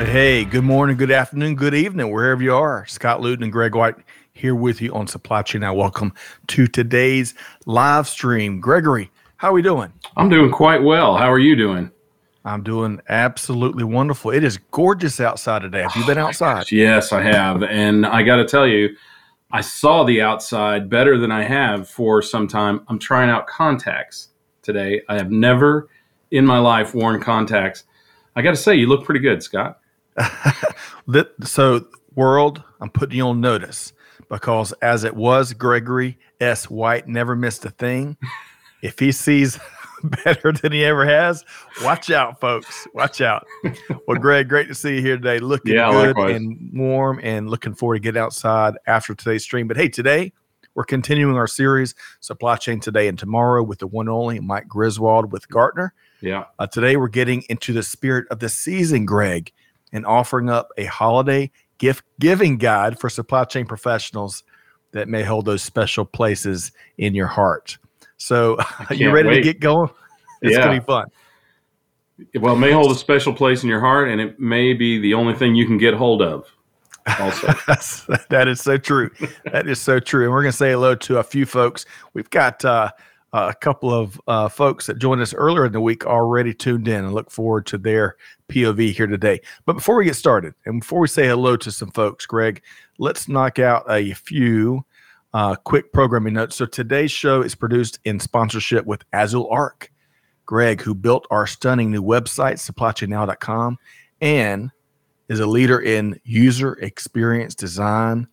Hey, good morning, good afternoon, good evening, wherever you are. Scott Luton and Greg White here with you on Supply Chain Now. Welcome to today's live stream. Gregory, how are we doing? I'm doing quite well. How are you doing? I'm doing absolutely wonderful. It is gorgeous outside today. Have you been oh outside? Gosh, yes, I have. And I got to tell you, I saw the outside better than I have for some time. I'm trying out contacts today. I have never in my life worn contacts. I got to say, you look pretty good, Scott. So, world, I'm putting you on notice because as it was, Gregory S. White never missed a thing. If he sees better than he ever has, watch out, folks. Watch out. Well, Greg, great to see you here today. Looking yeah, good likewise. and warm and looking forward to get outside after today's stream. But hey, today we're continuing our series, Supply Chain Today and Tomorrow, with the one and only Mike Griswold with Gartner. Yeah. Uh, today we're getting into the spirit of the season, Greg and offering up a holiday gift giving guide for supply chain professionals that may hold those special places in your heart. So, you ready wait. to get going? It's yeah. going to be fun. Well, it may hold a special place in your heart, and it may be the only thing you can get hold of. Also, that is so true. that is so true. And we're going to say hello to a few folks. We've got uh, a couple of uh, folks that joined us earlier in the week already tuned in and look forward to their POV here today. But before we get started and before we say hello to some folks, Greg, let's knock out a few uh, quick programming notes. So today's show is produced in sponsorship with Azul Arc. Greg, who built our stunning new website, supplychainnow.com, and is a leader in user experience design,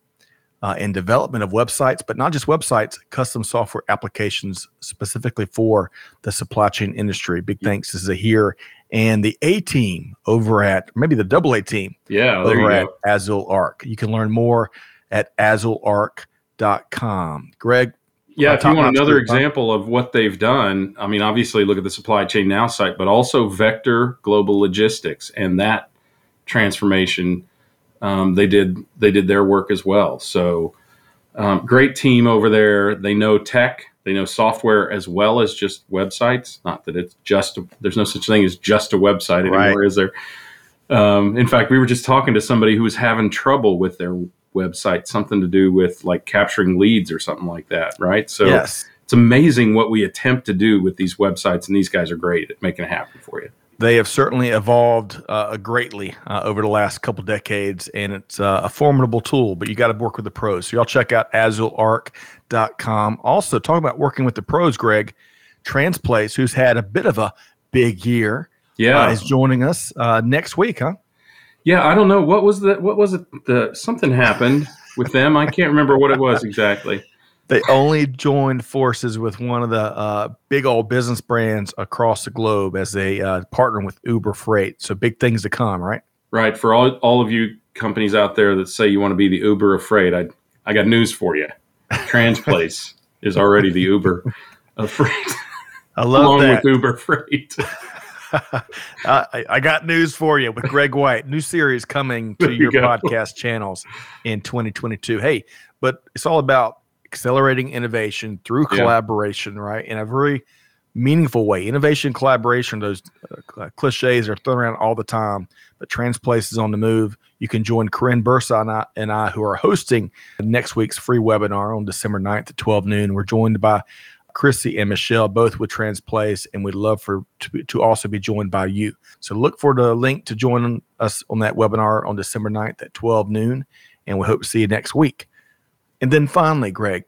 uh, and development of websites, but not just websites, custom software applications specifically for the supply chain industry. Big thanks to Zahir and the A team over at maybe the double A team. Yeah, over at Azul Arc. You can learn more at azularc.com. Greg. Yeah, if you want another example of what they've done, I mean, obviously look at the Supply Chain Now site, but also Vector Global Logistics and that transformation um, they did they did their work as well. So um, great team over there. They know tech, they know software as well as just websites. Not that it's just a, there's no such thing as just a website anymore, right. is there? Um, in fact, we were just talking to somebody who was having trouble with their website, something to do with like capturing leads or something like that, right? So yes. it's amazing what we attempt to do with these websites, and these guys are great at making it happen for you they have certainly evolved uh, greatly uh, over the last couple decades, and it's uh, a formidable tool. But you got to work with the pros. So y'all check out azularc.com. Also, talking about working with the pros, Greg Transplace, who's had a bit of a big year, yeah, uh, is joining us uh, next week, huh? Yeah, I don't know what was the what was it. The something happened with them. I can't remember what it was exactly they only joined forces with one of the uh, big old business brands across the globe as they uh, partner with Uber Freight. So big things to come, right? Right. For all all of you companies out there that say you want to be the Uber of freight, I I got news for you. Transplace is already the Uber of freight. I love along that. with Uber Freight. I, I, got news for you with Greg White. New series coming to your podcast channels in 2022. Hey, but it's all about accelerating innovation through collaboration, yeah. right? In a very meaningful way. Innovation, collaboration, those uh, cliches are thrown around all the time, but Transplace is on the move. You can join Karin Bursa and I, and I, who are hosting next week's free webinar on December 9th at 12 noon. We're joined by Chrissy and Michelle, both with Transplace, and we'd love for to, to also be joined by you. So look for the link to join us on that webinar on December 9th at 12 noon, and we hope to see you next week. And then finally, Greg,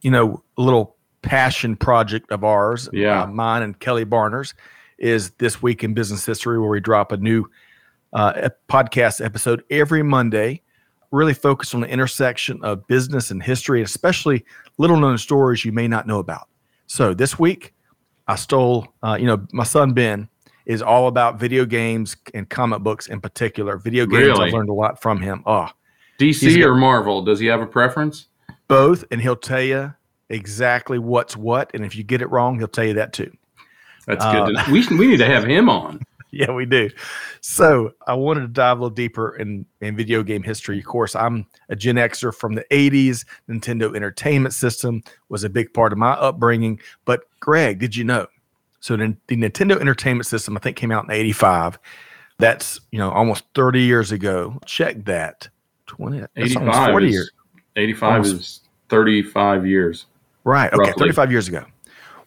you know, a little passion project of ours, yeah, uh, mine and Kelly Barner's, is this week in business history, where we drop a new uh, podcast episode every Monday, really focused on the intersection of business and history, especially little known stories you may not know about. So this week, I stole, uh, you know, my son Ben is all about video games and comic books in particular. Video games, really? I've learned a lot from him. Oh, DC or Marvel? Does he have a preference? Both, and he'll tell you exactly what's what. And if you get it wrong, he'll tell you that too. That's good. Uh, we we need to have him on. Yeah, we do. So I wanted to dive a little deeper in, in video game history. Of course, I'm a Gen Xer from the 80s. Nintendo Entertainment System was a big part of my upbringing. But Greg, did you know? So the, the Nintendo Entertainment System, I think, came out in 85. That's, you know, almost 30 years ago. Check that. 20, 85 40 is, years. 85 almost, is 35 years. Right. Okay. Roughly. 35 years ago.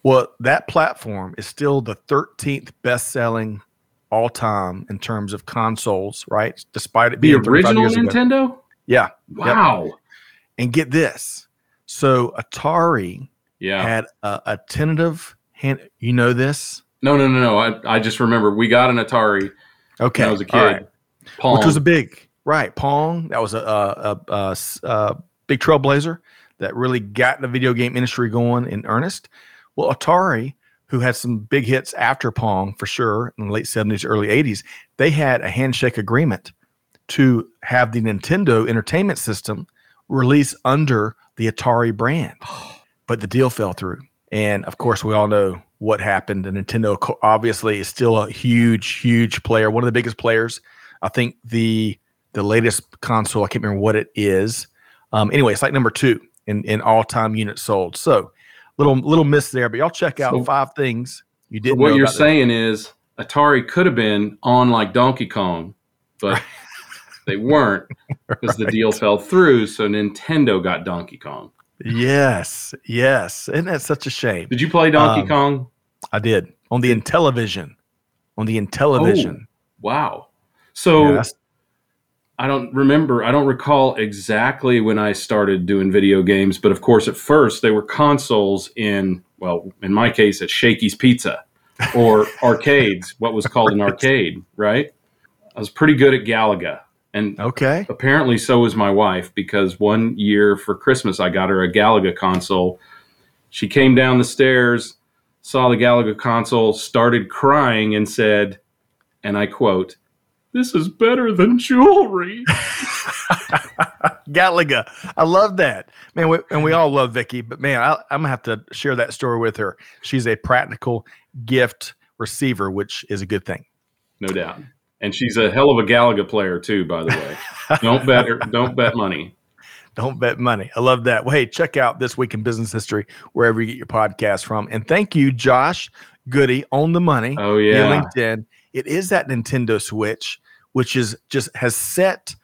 Well, that platform is still the 13th best selling all time in terms of consoles, right? Despite it being the original Nintendo. Ago. Yeah. Wow. Yep. And get this. So Atari yeah. had a, a, tentative hand. You know this? No, no, no, no. I, I just remember we got an Atari. Okay. When I was a kid. Right. Which was a big, right. Pong. That was a, a, a, a big trailblazer that really got the video game industry going in earnest. Well, Atari who had some big hits after Pong for sure in the late 70s, early 80s, they had a handshake agreement to have the Nintendo Entertainment System release under the Atari brand. But the deal fell through. And of course, we all know what happened. And Nintendo obviously is still a huge, huge player, one of the biggest players. I think the the latest console, I can't remember what it is. Um, anyway, it's like number two in, in all time units sold. So little little miss there, but y'all check out so, five things you didn't. what you're saying is Atari could have been on like Donkey Kong, but they weren't because right. the deal fell through. So Nintendo got Donkey Kong. Yes, yes, and that's such a shame. Did you play Donkey um, Kong? I did on the Intellivision. On the Intellivision. Oh, wow. So yeah, I don't remember, I don't recall exactly when I started doing video games, but of course, at first they were consoles in, well, in my case, at Shakey's Pizza or arcades, what was called an arcade, right? I was pretty good at Galaga. And okay. apparently, so was my wife because one year for Christmas, I got her a Galaga console. She came down the stairs, saw the Galaga console, started crying, and said, and I quote, this is better than jewelry. Galaga. I love that. Man, we, and we all love Vicky, but man, I, am going to have to share that story with her. She's a practical gift receiver, which is a good thing. No doubt. And she's a hell of a Galaga player too, by the way. don't bet her, don't bet money. Don't bet money. I love that. Well, hey, check out this week in business history wherever you get your podcast from. And thank you, Josh Goody, on the money. Oh yeah, LinkedIn. It is that Nintendo Switch, which is just has set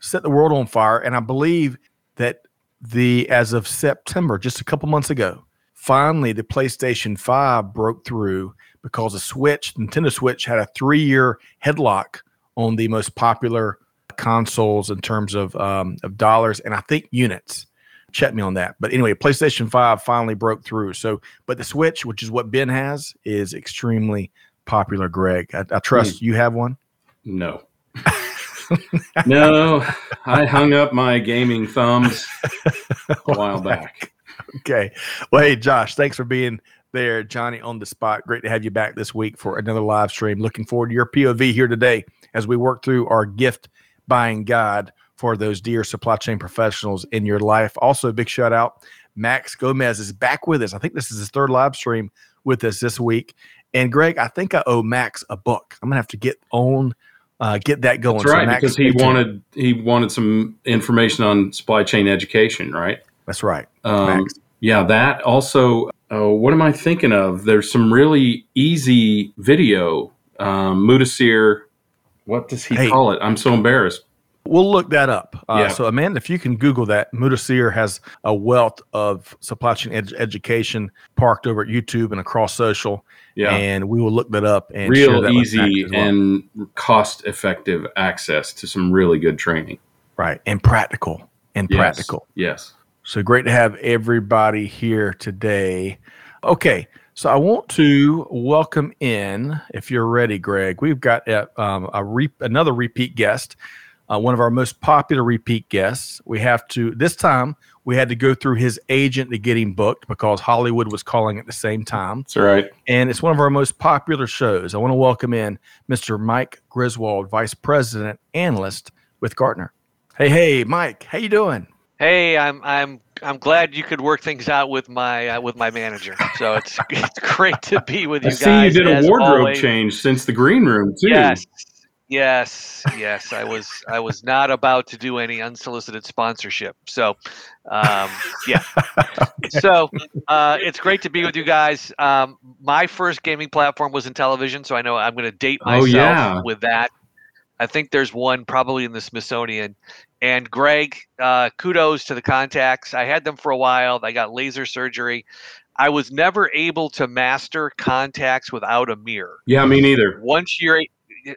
set the world on fire. And I believe that the as of September, just a couple months ago, finally the PlayStation 5 broke through because the Switch, Nintendo Switch, had a three year headlock on the most popular consoles in terms of um, of dollars and I think units. Check me on that. But anyway, PlayStation 5 finally broke through. So, but the Switch, which is what Ben has, is extremely popular, Greg. I, I trust mm. you have one. No. no, I hung up my gaming thumbs a while back. Okay. Well, hey, Josh, thanks for being there. Johnny on the spot. Great to have you back this week for another live stream. Looking forward to your POV here today as we work through our gift buying guide for those dear supply chain professionals in your life. Also, a big shout out. Max Gomez is back with us. I think this is his third live stream with us this week. And Greg, I think I owe Max a book. I'm gonna have to get on, uh, get that going. That's right, so because he wanted he wanted some information on supply chain education, right? That's right. Um, yeah, that also. Uh, what am I thinking of? There's some really easy video. Um, Mudasir, what does he hey, call it? I'm so embarrassed. We'll look that up. Uh, yeah. So, Amanda, if you can Google that, Mudasir has a wealth of supply chain ed- education parked over at YouTube and across social. Yeah. And we will look that up and real easy well. and cost effective access to some really good training. Right. And practical. And yes. practical. Yes. So great to have everybody here today. Okay. So I want to welcome in, if you're ready, Greg. We've got a, um, a re- another repeat guest uh, one of our most popular repeat guests. We have to, this time, we had to go through his agent to get him booked because Hollywood was calling at the same time. That's right. And it's one of our most popular shows. I want to welcome in Mr. Mike Griswold, Vice President Analyst with Gartner. Hey, hey, Mike, how you doing? Hey, I'm I'm I'm glad you could work things out with my uh, with my manager. So it's it's great to be with you I guys. see you did a wardrobe always. change since the green room too. Yes, yes, yes. I was I was not about to do any unsolicited sponsorship. So, um, yeah. So uh, it's great to be with you guys. Um, my first gaming platform was Intellivision, so I know I'm going to date Oh, myself yeah. with that. I think there's one probably in the Smithsonian. And Greg, uh, kudos to the contacts. I had them for a while. I got laser surgery. I was never able to master contacts without a mirror. Yeah, me neither. Once you're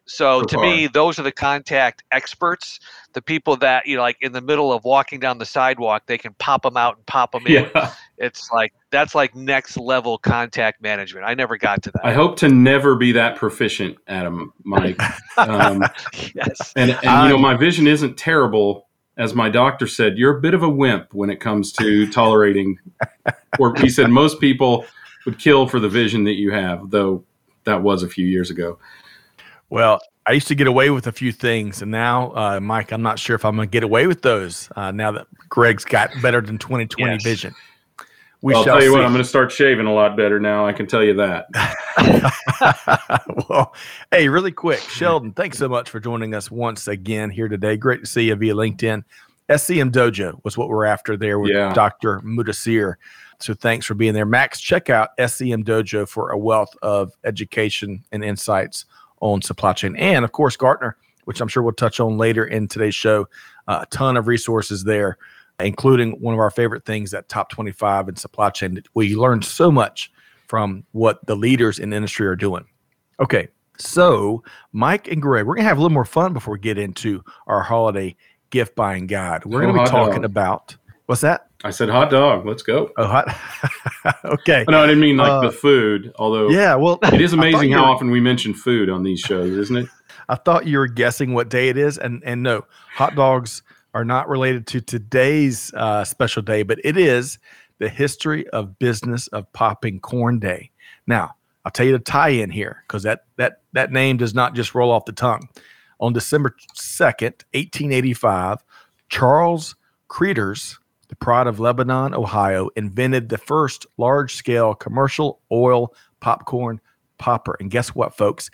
so to me, those are the contact experts. The people that you know, like in the middle of walking down the sidewalk, they can pop them out and pop them in. It's like that's like next level contact management. I never got to that. I hope to never be that proficient, Adam, Mike. Um, yes. and and you know, my vision isn't terrible. As my doctor said, you're a bit of a wimp when it comes to tolerating. Or he said most people would kill for the vision that you have, though that was a few years ago. Well, I used to get away with a few things, and now, uh, Mike, I'm not sure if I'm going to get away with those uh, now that Greg's got better than 2020 Yes. vision. We Well, I'll tell you see. what, I'm going to start shaving a lot better now. I can tell you that. well, hey, really quick, Sheldon, thanks so much for joining us once again here today. Great to see you via LinkedIn. SCM Dojo was what we're after there with Yeah. Dr. Mudasir. So thanks for being there. Max, check out SCM Dojo for a wealth of education and insights on supply chain. And of course, Gartner, which I'm sure we'll touch on later in today's show. Uh, a ton of resources there, including one of our favorite things, that top 25 in supply chain. We learned so much from what the leaders in the industry are doing. Okay, so Mike and Greg, we're gonna have a little more fun before we get into our holiday gift buying guide. We're Oh, gonna be talking dog. about what's that? I said hot dog. Let's go. Oh, hot. okay. No, I didn't mean like Uh, the food, although Yeah. Well, it is amazing how were- often we mention food on these shows, isn't it? I thought you were guessing what day it is, and and no, hot dogs are not related to today's uh, special day, but it is the history of business of popping corn day. Now, I'll tell you the tie-in here because that that that name does not just roll off the tongue. On December second, eighteen eighty-five, Charles Cretors, the pride of Lebanon, Ohio, invented the first large-scale commercial oil popcorn popper. And guess what, folks?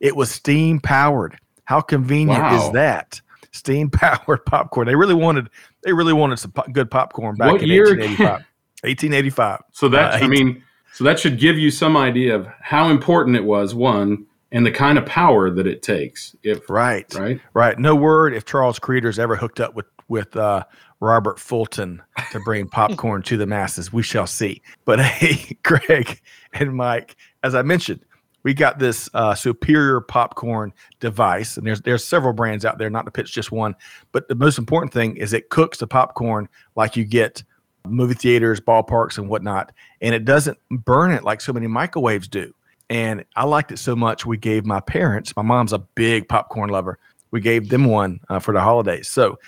It was steam powered. How convenient Wow. is that? Steam powered popcorn. They really wanted they really wanted some po- good popcorn back What in year? 1885. 1885. So that Uh, I mean, so that should give you some idea of how important it was. One and the kind of power that it takes. If Right. right, Right. No word if Charles Cretors ever hooked up with with uh, Robert Fulton to bring popcorn to the masses. We shall see. But hey, Greg and Mike, as I mentioned, we got this uh, superior popcorn device, and there's there's several brands out there, not to pitch just one. But the most important thing is it cooks the popcorn like you get movie theaters, ballparks, and whatnot, and it doesn't burn it like so many microwaves do. And I liked it so much, we gave my parents. My mom's a big popcorn lover. We gave them one uh, for the holidays. So,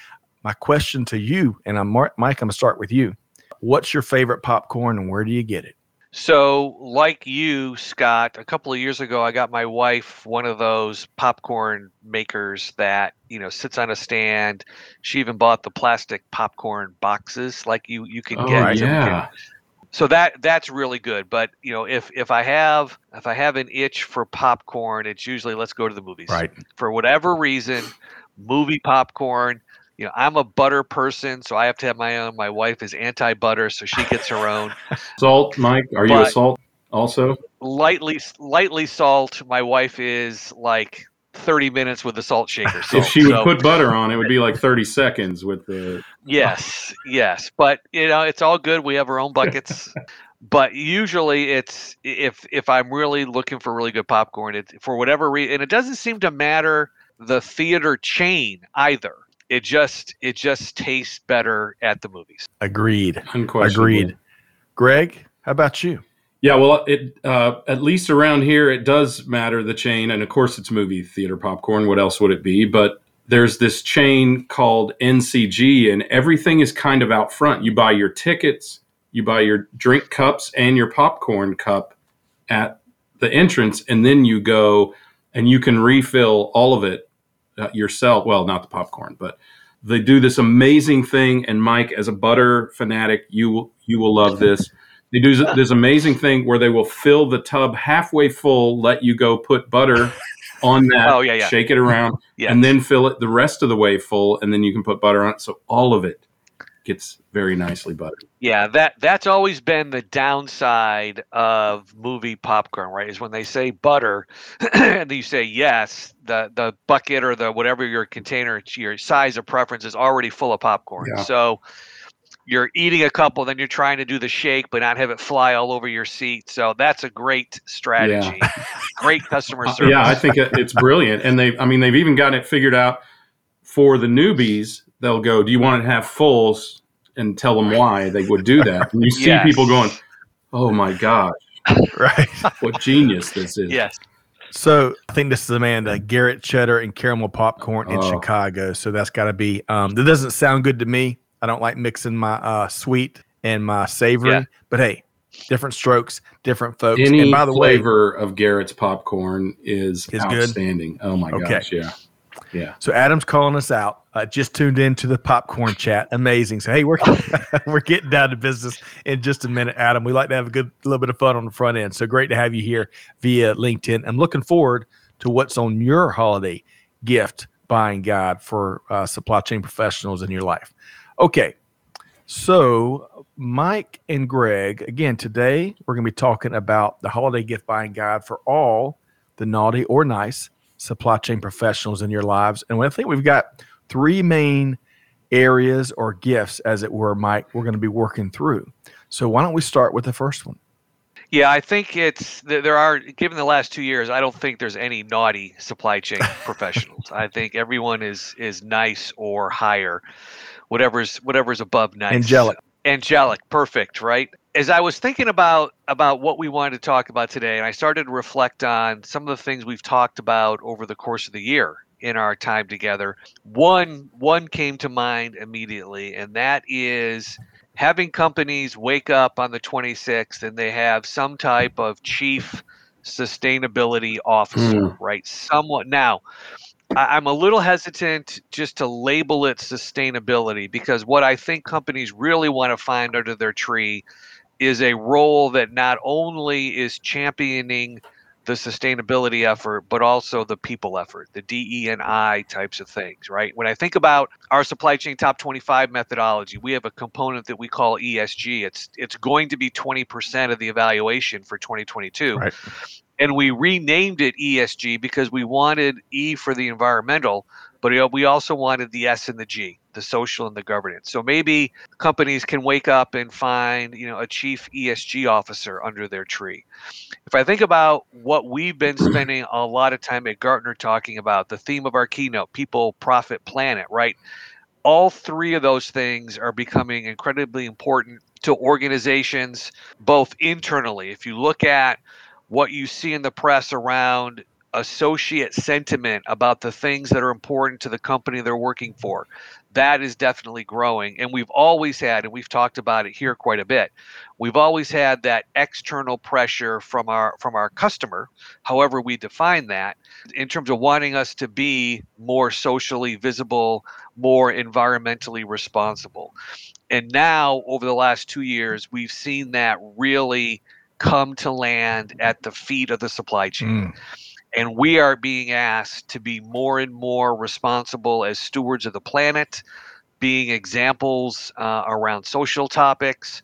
my question to you, and I'm Mar- Mike, I'm gonna start with you. What's your favorite popcorn, and where do you get it? So, like you, Scott, a couple of years ago, I got my wife one of those popcorn makers that you know sits on a stand. She even bought the plastic popcorn boxes, like you you can oh get. so can- yeah, so that that's really good. But you know, if if I have if I have an itch for popcorn, it's usually let's go to the movies. Right. For whatever reason, movie popcorn. You know, I'm a butter person, so I have to have my own. My wife is anti-butter, so she gets her own. salt, Mike. Are you a salt also? lightly lightly salt. My wife is like 30 minutes with the salt shaker. If salt. she would So, put butter on, it would be like 30 seconds with the. yes, yes, but you know it's all good. We have our own buckets. but usually it's if if I'm really looking for really good popcorn, it for whatever reason, and it doesn't seem to matter the theater chain either. It just it just tastes better at the movies. Agreed. Unquestionably. Agreed. Greg, how about you? Yeah, well, it uh, at least around here it does matter the chain, and of course it's movie theater popcorn. What else would it be? But there's this chain called NCG, and everything is kind of out front. You buy your tickets, you buy your drink cups, and your popcorn cup at the entrance, and then you go and you can refill all of it Uh, yourself. Well, not the popcorn, but they do this amazing thing. And Mike, as a butter fanatic, you will you will love this. They do this amazing thing where they will fill the tub halfway full, let you go put butter on that, oh, yeah, yeah. shake it around, yes. and then fill it the rest of the way full, and then you can put butter on it. So all of it gets very nicely buttered. Yeah, that that's always been the downside of movie popcorn, right? Is when they say butter and you say yes, the the bucket or the whatever your container, your size of preference is already full of popcorn. Yeah. So you're eating a couple, then you're trying to do the shake, but not have it fly all over your seat. So that's a great strategy. Yeah. great customer service. Yeah, I think it's brilliant, and they, I mean, they've even got it figured out for the newbies. They'll go, "Do you want to have fulls?" and tell them why they would do that. And you see yes. people going, "Oh my god!" right? what genius this is!" Yes. So I think this is Amanda Garrett cheddar and caramel popcorn in oh. Chicago. So that's got to be. Um, that doesn't sound good to me. I don't like mixing my uh, sweet and my savory. Yeah. But hey, different strokes, different folks. Any and by the flavor way, of Garrett's popcorn is, is outstanding. Good? Oh my okay. gosh, yeah. Yeah. So Adam's calling us out. Uh, just tuned into the popcorn chat. Amazing. So hey, we're we're getting down to business in just a minute, Adam. We like to have a good little bit of fun on the front end. So great to have you here via LinkedIn. I'm looking forward to what's on your holiday gift buying guide for uh, supply chain professionals in your life. Okay. So Mike and Greg, again today we're going to be talking about the holiday gift buying guide for all the naughty or nice supply chain professionals in your lives. And I think we've got three main areas or gifts, as it were, Mike, we're going to be working through. So why don't we start with the first one? Yeah, I think it's there are given the last two years, I don't think there's any naughty supply chain professionals. I think everyone is is nice or higher, whatever's whatever's above nice. Angelic. Angelic, perfect, right? as I was thinking about about what we wanted to talk about today, and I started to reflect on some of the things we've talked about over the course of the year in our time together. One one came to mind immediately, and that is having companies wake up on the 26th and they have some type of chief sustainability officer, mm. right? Somewhat now. I'm a little hesitant just to label it sustainability because what I think companies really want to find under their tree is a role that not only is championing the sustainability effort, but also the people effort, the DE and I types of things, right? When I think about our supply chain top 25 methodology, we have a component that we call ESG. It's it's going to be 20% of the evaluation for 2022. Right. And we renamed it ESG because we wanted E for the environmental, but we also wanted the S and the G the social and the governance. So maybe companies can wake up and find, you know, a chief ESG officer under their tree. If I think about what we've been spending a lot of time at Gartner talking about, the theme of our keynote, people, profit, planet, right? All three of those things are becoming incredibly important to organizations, both internally. If you look at what you see in the press around associate sentiment about the things that are important to the company they're working for. That is definitely growing and we've always had and we've talked about it here quite a bit we've always had that external pressure from our from our customer however we define that in terms of wanting us to be more socially visible more environmentally responsible. And now over the last 2 years we've seen that really come to land at the feet of the supply chain mm and we are being asked to be more and more responsible as stewards of the planet, being examples uh, around social topics.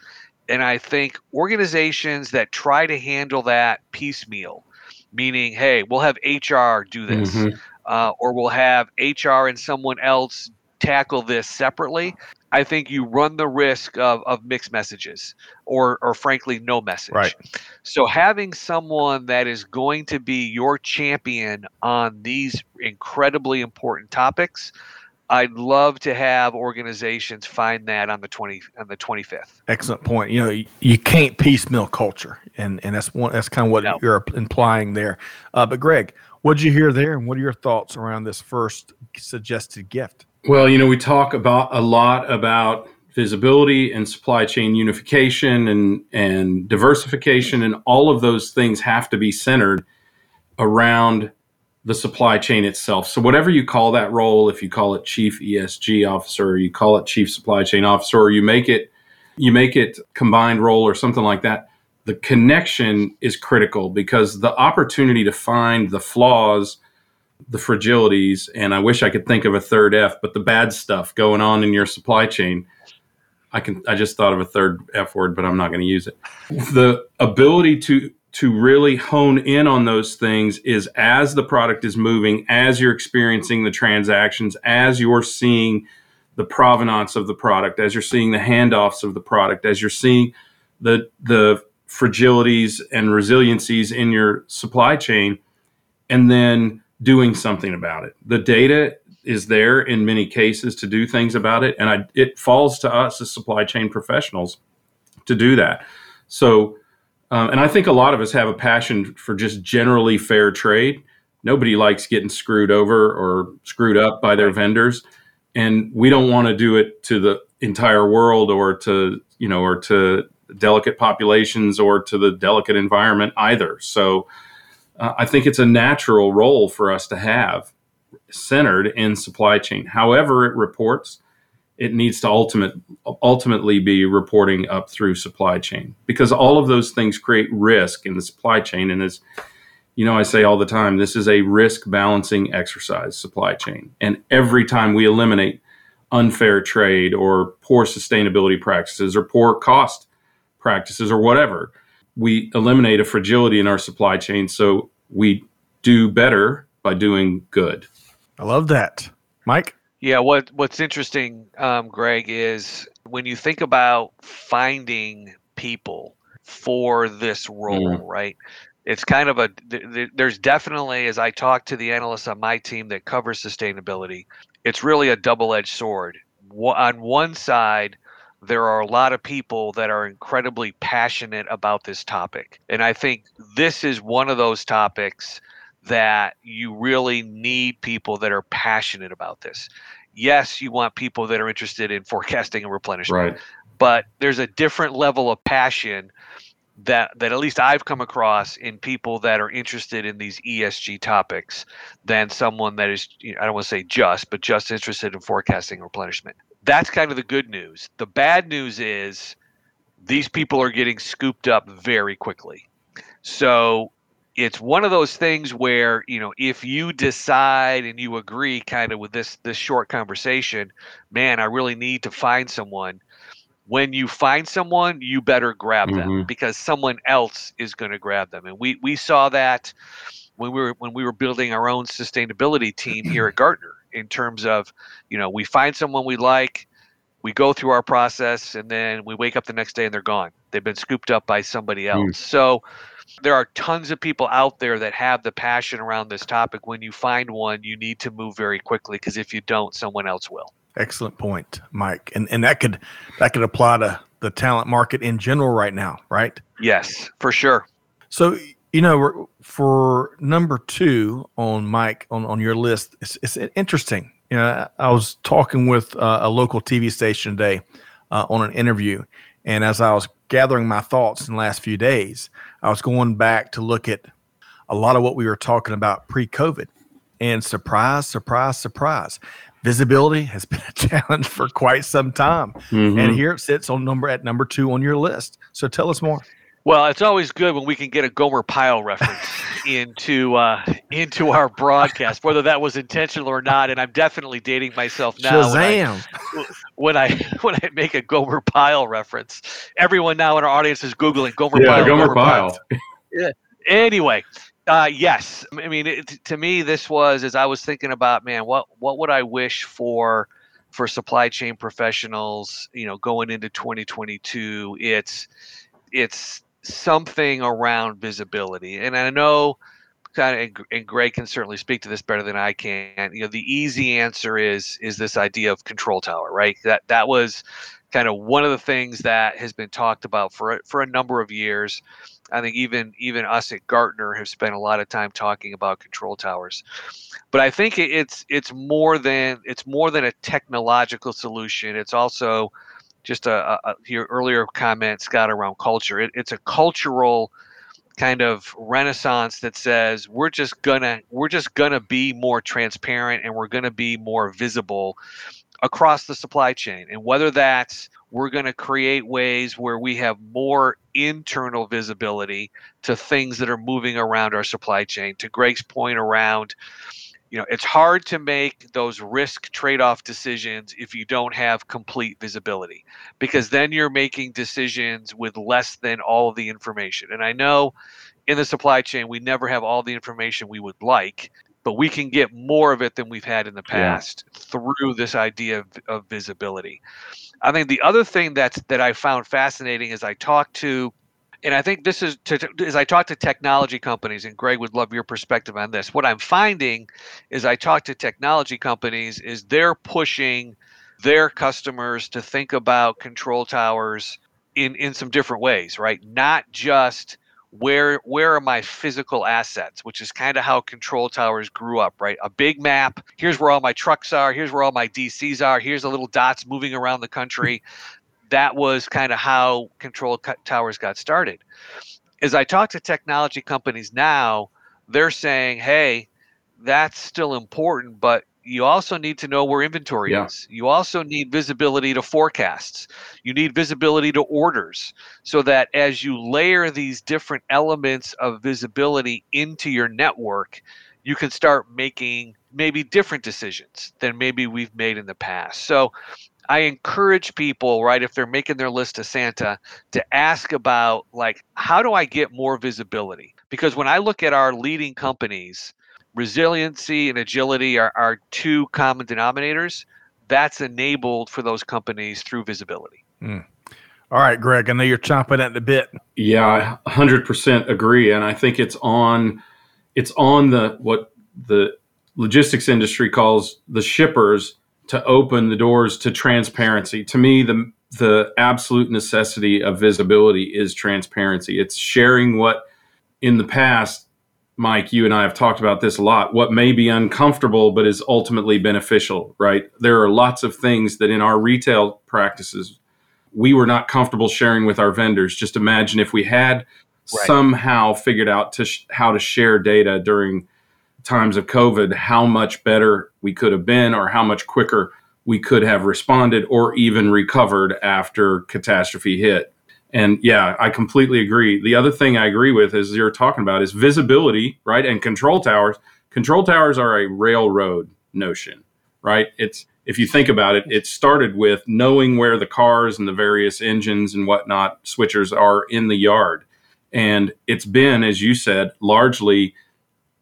And I think organizations that try to handle that piecemeal, meaning, hey, we'll have HR do this, mm-hmm. uh, or we'll have HR and someone else tackle this separately, I think you run the risk of, of mixed messages or, or frankly, no message. Right. So having someone that is going to be your champion on these incredibly important topics, I'd love to have organizations find that on the 20 on the 25th. Excellent point. You know, you, you can't piecemeal culture, and and that's one that's kind of what no. you're implying there. Uh, but Greg, what did you hear there, and what are your thoughts around this first suggested gift? Well, you know, we talk about a lot about visibility and supply chain unification and and diversification and all of those things have to be centered around the supply chain itself. So whatever you call that role, if you call it chief ESG officer, or you call it chief supply chain officer, or you make it you make it combined role or something like that, the connection is critical because the opportunity to find the flaws, the fragilities, and I wish I could think of a third F, but the bad stuff going on in your supply chain. I can I just thought of a third F word, but I'm not going to use it. The ability to to really hone in on those things is as the product is moving, as you're experiencing the transactions, as you're seeing the provenance of the product, as you're seeing the handoffs of the product, as you're seeing the the fragilities and resiliencies in your supply chain, and then doing something about it. The data is there in many cases to do things about it, and I, it falls to us as supply chain professionals to do that. So um, and I think a lot of us have a passion for just generally fair trade. Nobody likes getting screwed over or screwed up by their vendors. And we don't want to do it to the entire world or to, you know, or to delicate populations or to the delicate environment either. So uh, I think it's a natural role for us to have centered in supply chain. However, it reports it needs to ultimate ultimately be reporting up through supply chain because all of those things create risk in the supply chain and as you know I say all the time this is a risk balancing exercise supply chain and every time we eliminate unfair trade or poor sustainability practices or poor cost practices or whatever we eliminate a fragility in our supply chain so we do better by doing good I love that Mike yeah, what what's interesting, um, Greg, is when you think about finding people for this role, mm. right? It's kind of a there's definitely as I talk to the analysts on my team that covers sustainability, it's really a double-edged sword. On one side, there are a lot of people that are incredibly passionate about this topic. And I think this is one of those topics that you really need people that are passionate about this. Yes, you want people that are interested in forecasting and replenishment. Right. But there's a different level of passion that that at least I've come across in people that are interested in these ESG topics than someone that is you know, I don't want to say just, but just interested in forecasting replenishment. That's kind of the good news. The bad news is these people are getting scooped up very quickly. So it's one of those things where you know if you decide and you agree kind of with this this short conversation man i really need to find someone when you find someone you better grab mm-hmm. them because someone else is going to grab them and we we saw that when we were when we were building our own sustainability team here at gartner in terms of you know we find someone we like we go through our process and then we wake up the next day and they're gone they've been scooped up by somebody else mm. so there are tons of people out there that have the passion around this topic. When you find one, you need to move very quickly because if you don't, someone else will. Excellent point, Mike. And and that could that could apply to the talent market in general right now, right? Yes, for sure. So you know, for number two on Mike on, on your list, it's, it's interesting. You know, I was talking with uh, a local TV station today uh, on an interview, and as I was gathering my thoughts in the last few days, I was going back to look at a lot of what we were talking about pre COVID. And surprise, surprise, surprise. Visibility has been a challenge for quite some time. Mm-hmm. And here it sits on number at number two on your list. So tell us more. Well, it's always good when we can get a Gomer Pyle reference into uh, into our broadcast, whether that was intentional or not. And I'm definitely dating myself now. Shazam! When I, when I when I make a Gomer Pyle reference, everyone now in our audience is googling Gomer yeah, Pyle. Gomer, Gomer Pyle. Pyle. yeah. Anyway, uh, yes. I mean, it, to me, this was as I was thinking about, man, what what would I wish for for supply chain professionals, you know, going into 2022? It's it's something around visibility. And I know kind of and Greg can certainly speak to this better than I can. You know, the easy answer is is this idea of control tower, right? That that was kind of one of the things that has been talked about for for a number of years. I think even even us at Gartner have spent a lot of time talking about control towers. But I think it's it's more than it's more than a technological solution. It's also just a, a, your earlier comment, Scott, around culture. It, it's a cultural kind of renaissance that says we're just gonna we're just gonna be more transparent and we're gonna be more visible across the supply chain and whether that's we're going to create ways where we have more internal visibility to things that are moving around our supply chain to greg's point around you know it's hard to make those risk trade-off decisions if you don't have complete visibility because then you're making decisions with less than all of the information and i know in the supply chain we never have all the information we would like but we can get more of it than we've had in the past yeah. through this idea of, of visibility i think the other thing that's that i found fascinating is i talked to and I think this is to, as I talk to technology companies, and Greg would love your perspective on this. What I'm finding is I talk to technology companies is they're pushing their customers to think about control towers in in some different ways, right? Not just where where are my physical assets which is kind of how control towers grew up right a big map here's where all my trucks are here's where all my dcs are here's the little dots moving around the country that was kind of how control towers got started. As I talk to technology companies now, they're saying, hey, that's still important, but you also need to know where inventory yeah. is. You also need visibility to forecasts. You need visibility to orders so that as you layer these different elements of visibility into your network, you can start making maybe different decisions than maybe we've made in the past. So I encourage people, right, if they're making their list to Santa, to ask about like how do I get more visibility? Because when I look at our leading companies, resiliency and agility are, are two common denominators. That's enabled for those companies through visibility. Mm. All right, Greg, I know you're chomping at the bit. Yeah, I 100% agree and I think it's on it's on the what the logistics industry calls the shippers to open the doors to transparency. To me, the the absolute necessity of visibility is transparency. It's sharing what in the past, Mike, you and I have talked about this a lot, what may be uncomfortable but is ultimately beneficial, right? There are lots of things that in our retail practices we were not comfortable sharing with our vendors. Just imagine if we had right. somehow figured out to sh- how to share data during times of COVID, how much better we could have been or how much quicker we could have responded or even recovered after catastrophe hit. And yeah, I completely agree. The other thing I agree with is you're talking about is visibility, right? And control towers. Control towers are a railroad notion, right? It's if you think about it, it started with knowing where the cars and the various engines and whatnot switchers are in the yard. And it's been, as you said, largely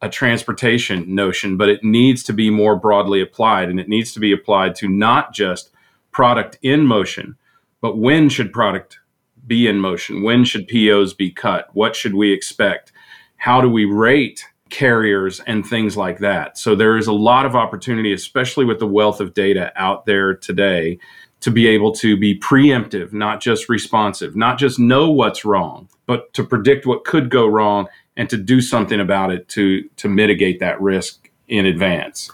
a transportation notion, but it needs to be more broadly applied. And it needs to be applied to not just product in motion, but when should product be in motion? When should POs be cut? What should we expect? How do we rate carriers and things like that? So there is a lot of opportunity, especially with the wealth of data out there today, to be able to be preemptive, not just responsive, not just know what's wrong, but to predict what could go wrong and to do something about it to to mitigate that risk in advance.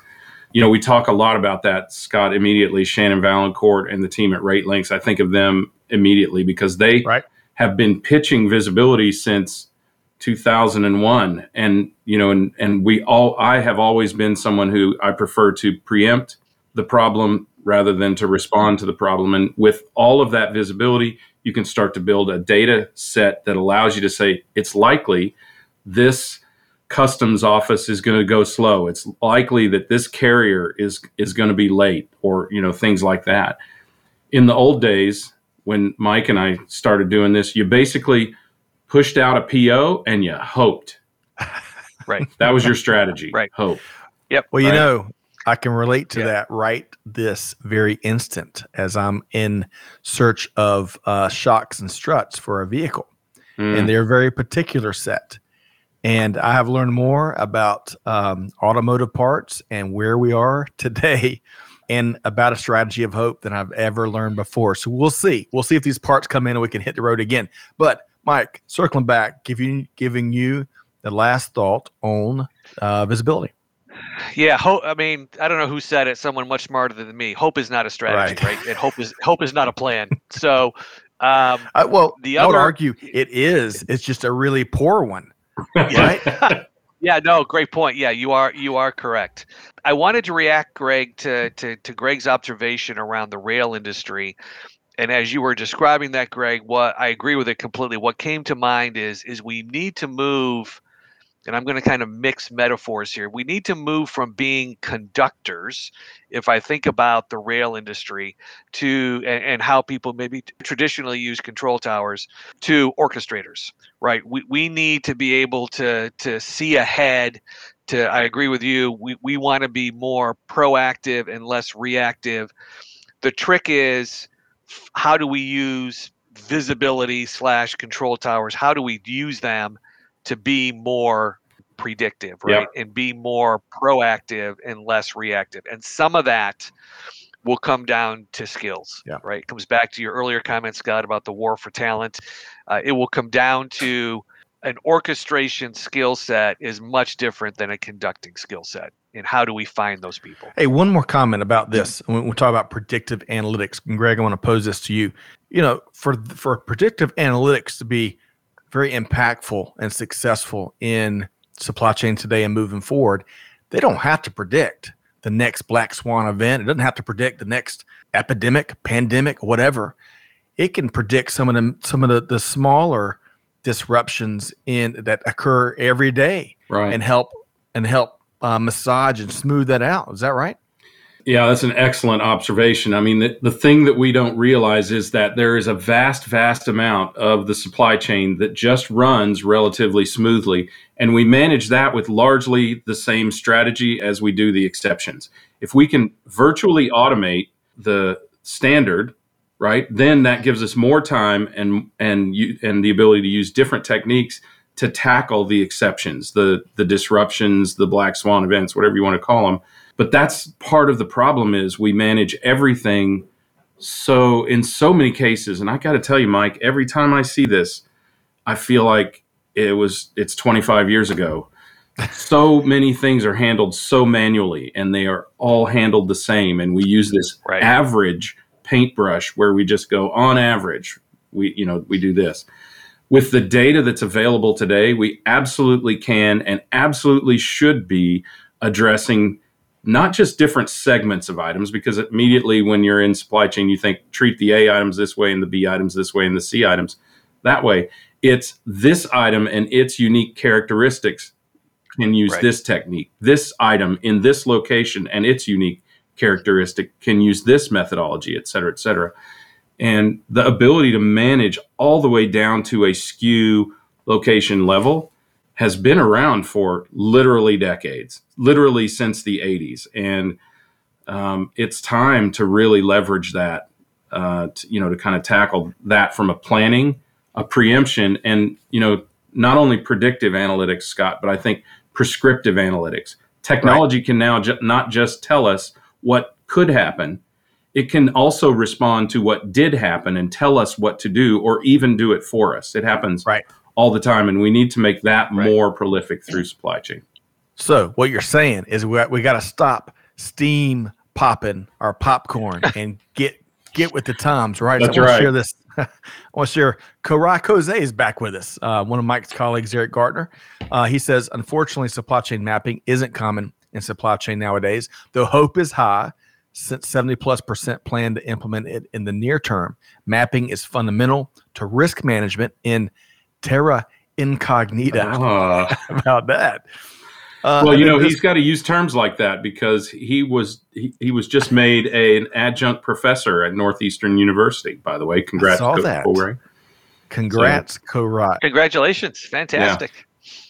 You know, we talk a lot about that, Scott, immediately. Shannon Vaillancourt and the team at RateLinx, I think of them immediately because they right. have been pitching visibility since 2001. And, you know, and, and we all, I have always been someone who I prefer to preempt the problem rather than to respond to the problem. And with all of that visibility, you can start to build a data set that allows you to say it's likely this customs office is going to go slow. It's likely that this carrier is is going to be late or you know things like that. In the old days when Mike and I started doing this, you basically pushed out a PO and you hoped. Right. That was your strategy. right. Hope. Yep. Well, you right. know, I can relate to yep. that right this very instant as I'm in search of uh, shocks and struts for a vehicle. Mm. And they're a very particular set. And I have learned more about um, automotive parts and where we are today and about a strategy of hope than I've ever learned before. So we'll see. We'll see if these parts come in and we can hit the road again. But Mike, circling back, giving giving you the last thought on uh, visibility. Yeah, hope. I mean, I don't know who said it. Someone much smarter than me. Hope is not a strategy, right? right? And hope is hope is not a plan. So Um, uh, well, the I other, would argue it is. It's just a really poor one, right? yeah. No. Great point. Yeah, you are. You are correct. I wanted to react, Greg, to to, to Greg's observation around the rail industry and as you were describing that greg what i agree with it completely what came to mind is is we need to move and i'm going to kind of mix metaphors here. We need to move from being conductors if i think about the rail industry to and, and how people maybe traditionally use control towers to orchestrators right? We, we need to be able to to see ahead to i agree with you we, we want to be more proactive and less reactive. The trick is how do we use visibility slash control towers? How do we use them to be more predictive, right? Yep. And be more proactive and less reactive. And some of that will come down to skills, yeah. right? It comes back to your earlier comment, Scott, about the war for talent. Uh, it will come down to an orchestration skill set is much different than a conducting skill set and how do we find those people hey one more comment about this when we talk about predictive analytics and greg i want to pose this to you you know for for predictive analytics to be very impactful and successful in supply chain today and moving forward they don't have to predict the next black swan event it doesn't have to predict the next epidemic pandemic whatever it can predict some of the some of the, the smaller disruptions in that occur every day right. and help and help uh, massage and smooth that out. Is that right? Yeah, that's an excellent observation. I mean, the, the thing that we don't realize is that there is a vast, vast amount of the supply chain that just runs relatively smoothly. And we manage that with largely the same strategy as we do the exceptions. If we can virtually automate the standard right? Then that gives us more time and and you, and the ability to use different techniques to tackle the exceptions, the the disruptions, the black swan events, whatever you want to call them. But that's part of the problem is we manage everything so in so many cases and I got to tell you Mike, every time I see this, I feel like it was it's 25 years ago. so many things are handled so manually and they are all handled the same and we use this right. average paintbrush where we just go on average we you know we do this with the data that's available today we absolutely can and absolutely should be addressing not just different segments of items because immediately when you're in supply chain you think treat the a items this way and the b items this way and the c items that way it's this item and its unique characteristics can use right. this technique this item in this location and its unique characteristic can use this methodology, et cetera, et cetera. And the ability to manage all the way down to a SKU location level has been around for literally decades, literally since the 80s. And um, it's time to really leverage that, uh, to, you know, to kind of tackle that from a planning, a preemption, and, you know, not only predictive analytics, Scott, but I think prescriptive analytics. Technology right. can now ju- not just tell us what could happen, it can also respond to what did happen and tell us what to do or even do it for us. It happens right. All the time, and we need to make that right. more prolific through supply chain. So, what you're saying is we, we got to stop steam popping our popcorn and get get with the times, right? That's so I want right. to share this. I want to share. Karak Jose is back with us. Uh, one of Mike's colleagues, Eric Gartner. Uh, he says, unfortunately, supply chain mapping isn't common in supply chain nowadays. Though hope is high, since 70 plus percent plan to implement it in the near term. Mapping is fundamental to risk management in terra incognita. Uh, about that. Uh, well, you know, this, he's got to use terms like that because he was he, he was just made a, an adjunct professor at Northeastern University. By the way, congrats, I saw that. Congrats, so, Korat. Congratulations, fantastic. Yeah.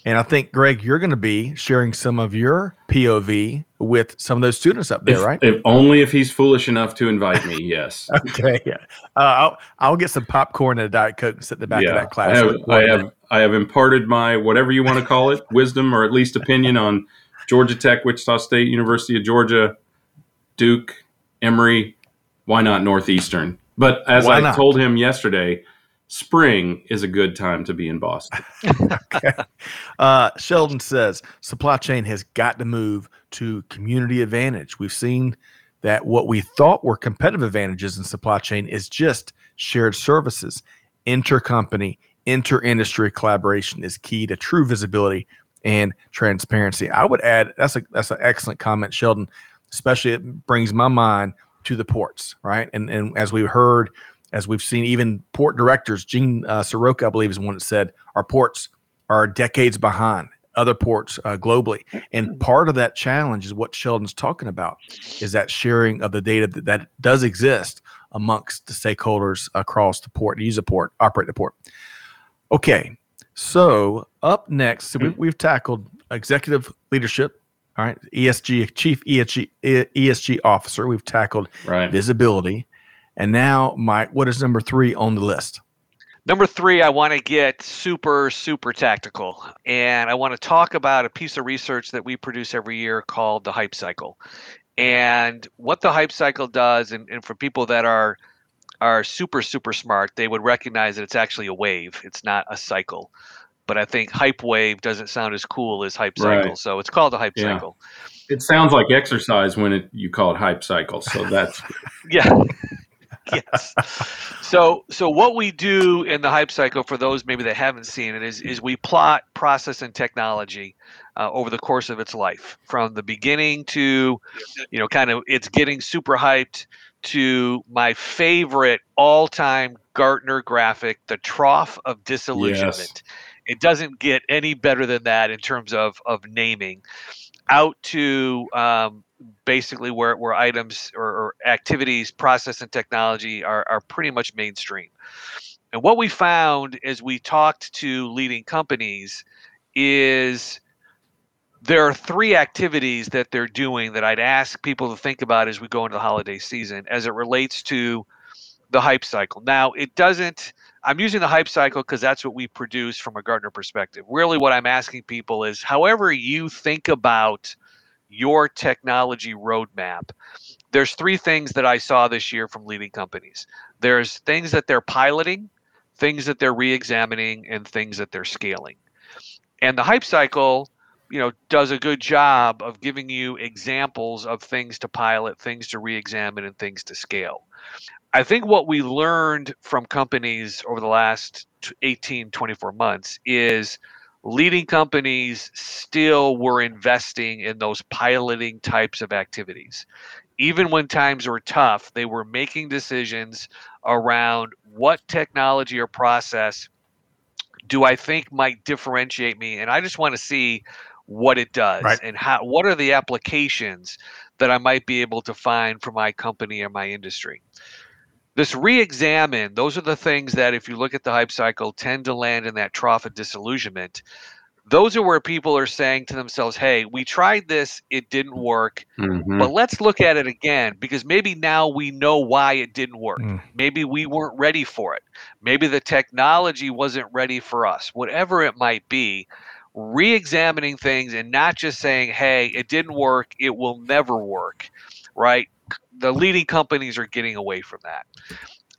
And I think, Greg, you're going to be sharing some of your POV with some of those students up there, if, right? If only if he's foolish enough to invite me, yes. okay. Yeah. Uh, I'll, I'll get some popcorn and a Diet Coke and sit in the back yeah, of that class. I have, I have, I have imparted my, whatever you want to call it, wisdom or at least opinion on Georgia Tech, Wichita State, University of Georgia, Duke, Emory. Why not Northeastern? But as why I not? told him yesterday, spring is a good time to be in Boston. okay. Uh, Sheldon says supply chain has got to move to community advantage. We've seen that what we thought were competitive advantages in supply chain is just shared services. Intercompany, inter-industry collaboration is key to true visibility and transparency. I would add that's a that's an excellent comment, Sheldon. Especially it brings my mind to the ports, right? And and as we heard, as we've seen, even port directors, Gene uh, Seroka, I believe, is one that said our ports are decades behind other ports uh, globally. And part of that challenge is what Sheldon's talking about is that sharing of the data that, that does exist amongst the stakeholders across the port, use a port, operate the port. Okay, so up next, so we, we've tackled executive leadership, all right, ESG, chief ESG, ESG officer. We've tackled right. visibility. And now, Mike, what is number three on the list? Number three, I want to get super, super tactical. And I want to talk about a piece of research that we produce every year called the hype cycle. And what the hype cycle does, and, and for people that are are super, super smart, they would recognize that it's actually a wave. It's not a cycle. But I think hype wave doesn't sound as cool as hype cycle. Right. So it's called a hype yeah. cycle. It sounds like exercise when it, you call it hype cycle. So that's yeah. Yes. So so what we do in the hype cycle for those maybe that haven't seen it is is we plot process and technology uh, over the course of its life from the beginning to you know kind of it's getting super hyped to my favorite all-time Gartner graphic, the trough of disillusionment. Yes. It doesn't get any better than that in terms of of naming. Out to um, basically where, where items or, or, activities, process, and technology are, are pretty much mainstream. And what we found as we talked to leading companies is there are three activities that they're doing that I'd ask people to think about as we go into the holiday season as it relates to the hype cycle. Now, it doesn't, I'm using the hype cycle because that's what we produce from a Gartner perspective. Really, what I'm asking people is however you think about your technology roadmap. There's three things that I saw this year from leading companies. There's things that they're piloting, things that they're re-examining, and things that they're scaling. And the hype cycle, you know, does a good job of giving you examples of things to pilot, things to re-examine, and things to scale. I think what we learned from companies over the last 18, 24 months is leading companies still were investing in those piloting types of activities. Even when times were tough, they were making decisions around what technology or process do I think might differentiate me? And I just want to see what it does right. and how what are the applications that I might be able to find for my company or my industry this re-examine those are the things that if you look at the hype cycle tend to land in that trough of disillusionment those are where people are saying to themselves hey we tried this it didn't work mm-hmm. but let's look at it again because maybe now we know why it didn't work mm. maybe we weren't ready for it maybe the technology wasn't ready for us whatever it might be re-examining things and not just saying hey it didn't work it will never work right the leading companies are getting away from that.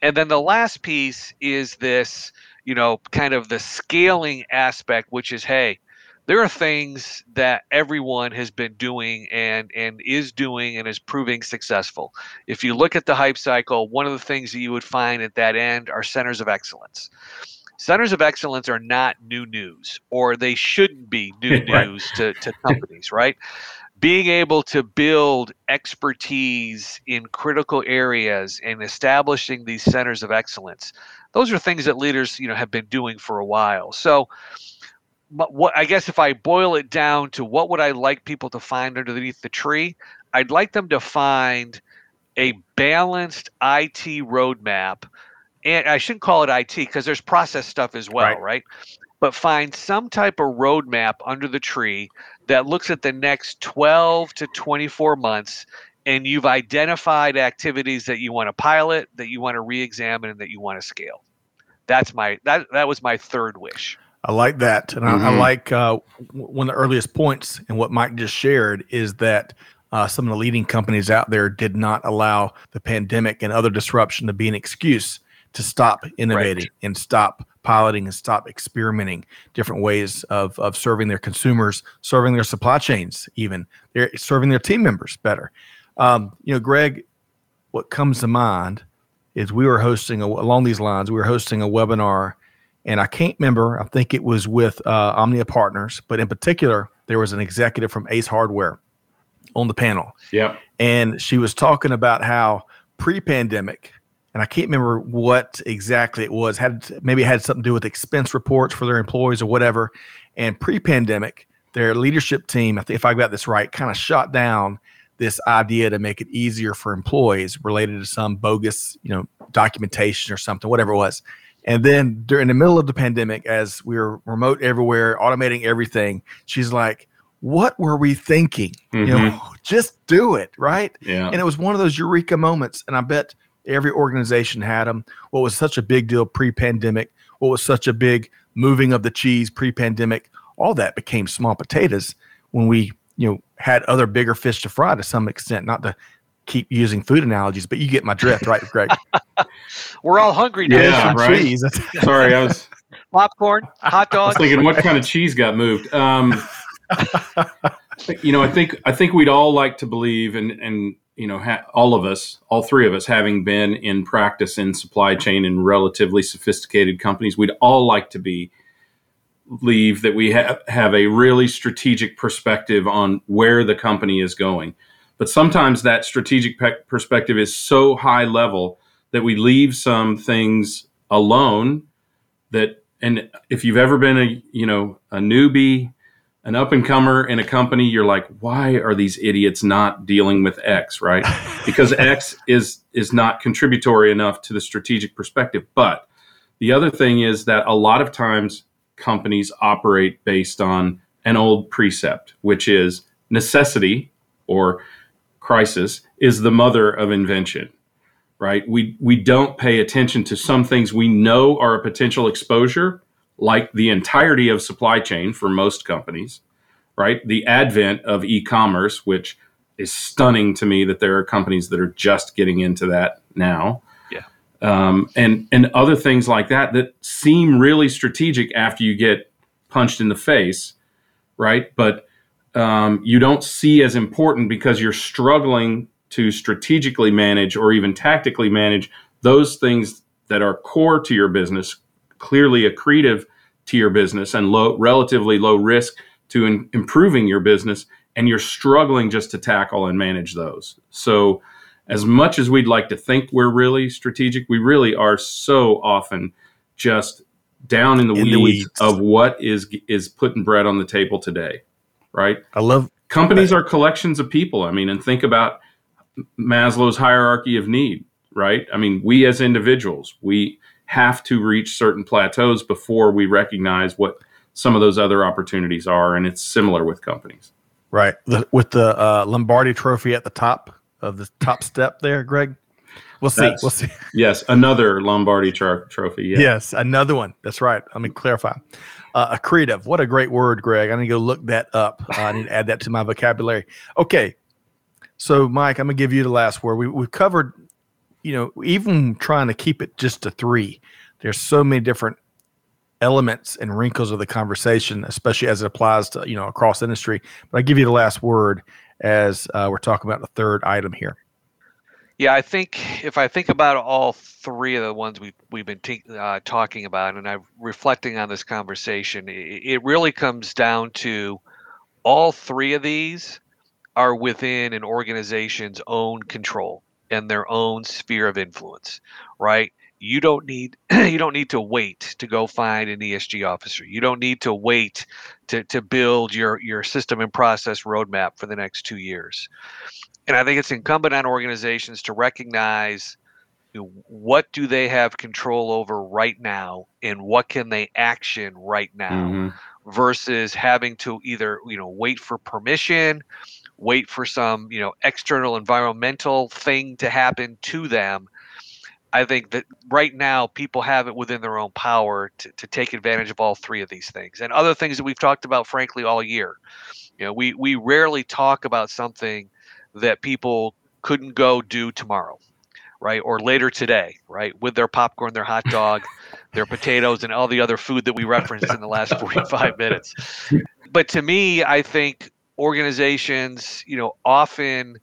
And then the last piece is this, you know, kind of the scaling aspect, which is, hey, there are things that everyone has been doing and and is doing and is proving successful. If you look at the hype cycle, one of the things that you would find at that end are centers of excellence. Centers of excellence are not new news, or they shouldn't be new news to, to companies, right? Being able to build expertise in critical areas and establishing these centers of excellence. Those are things that leaders you know have been doing for a while. So what i guess if i boil it down to what would i like people to find underneath the tree i'd like them to find a balanced it roadmap and i shouldn't call it it because there's process stuff as well right. right? But find some type of roadmap under the tree that looks at the next 12 to 24 months and you've identified activities that you want to pilot that you want to re-examine and that you want to scale that's my that that was my third wish i like that and mm-hmm. I, I, mm-hmm. like uh, one of the earliest points and what mike just shared is that uh, some of the leading companies out there did not allow the pandemic and other disruption to be an excuse to stop innovating right. and stop piloting and stop experimenting different ways of, of serving their consumers, serving their supply chains, even they're serving their team members better. Um, you know, Greg, what comes to mind is we were hosting a, along these lines. We were hosting a webinar, and I can't remember. I think it was with uh, Omnia Partners, but in particular, there was an executive from Ace Hardware on the panel. Yeah, and she was talking about how pre-pandemic, and I can't remember what exactly it was. Had maybe it had something to do with expense reports for their employees or whatever. And pre-pandemic, their leadership team, I think if I got this right, kind of shot down this idea to make it easier for employees related to some bogus, you know, documentation or something, whatever it was. And then during the middle of the pandemic, as we were remote everywhere, automating everything, she's like, "What were we thinking? Mm-hmm. You know, just do it, right?" Yeah. And it was one of those eureka moments. And I bet every organization had them. What was such a big deal pre-pandemic? What was such a big moving of the cheese pre-pandemic? All that became small potatoes when we you know had other bigger fish to fry to some extent. Not to keep using food analogies, but you get my drift, right, Greg? We're all hungry now. Yeah, right. Cheese. Sorry, I was popcorn, hot dogs. thinking what kind of cheese got moved. Um, you know, I think I think we'd all like to believe, and and you know, ha- all of us, all three of us, having been in practice in supply chain in relatively sophisticated companies, we'd all like to be believe that we have, have a really strategic perspective on where the company is going. But sometimes that strategic pe- perspective is so high level that we leave some things alone that and if you've ever been a you know a newbie an up and comer in a company you're like why are these idiots not dealing with x right because x is is not contributory enough to the strategic perspective but the other thing is that a lot of times companies operate based on an old precept, which is necessity or crisis is the mother of invention. Right? We we don't pay attention to some things we know are a potential exposure, like the entirety of supply chain for most companies. Right? The advent of e-commerce, which is stunning to me that there are companies that are just getting into that now Yeah. um, and and other things like that that seem really strategic after you get punched in the face, right? But um, you don't see as important because you're struggling to strategically manage or even tactically manage those things that are core to your business, clearly accretive to your business, and low, relatively low risk to in, improving your business, and you're struggling just to tackle and manage those. So as much as we'd like to think we're really strategic, we really are so often just down in the, in weeds, the weeds, of what is is putting bread on the table today, right? I love companies are collections of people. I mean, and think about Maslow's hierarchy of need, right? I mean, we as individuals, we have to reach certain plateaus before we recognize what some of those other opportunities are, and it's similar with companies. Right, the, with the uh, Lombardi Trophy at the top of the top step there, Greg? We'll see. That's, we'll see. yes, another Lombardi tr- trophy. Yeah. Yes, another one. That's right. Let me clarify. Uh, accretive. What a great word, Greg. I need to go look that up. Uh, I need to add that to my vocabulary. Okay. So, Mike, I'm going to give you the last word. We, we've covered, you know, even trying to keep it just to three, there's so many different elements and wrinkles of the conversation, especially as it applies to, you know, across industry. But I give you the last word as uh, we're talking about the third item here. Yeah, I think if I think about all three of the ones we we've been t- uh, talking about, and I'm reflecting on this conversation, it, it really comes down to all three of these are within an organization's own control and their own sphere of influence, right? you don't need you don't need to wait to go find an ESG officer. You don't need to wait to to build your your system and process roadmap for the next two years. And I think it's incumbent on organizations to recognize you know, what do they have control over right now and what can they action right now mm-hmm. versus having to either you know wait for permission wait for some you know external environmental thing to happen to them I think that right now people have it within their own power to, to take advantage of all three of these things and other things that we've talked about, frankly, all year. You know, we, we rarely talk about something that people couldn't go do tomorrow, right? Or later today, right? With their popcorn, their hot dog, their potatoes, and all the other food that we referenced in the last 45 minutes. But to me, I think organizations, you know, often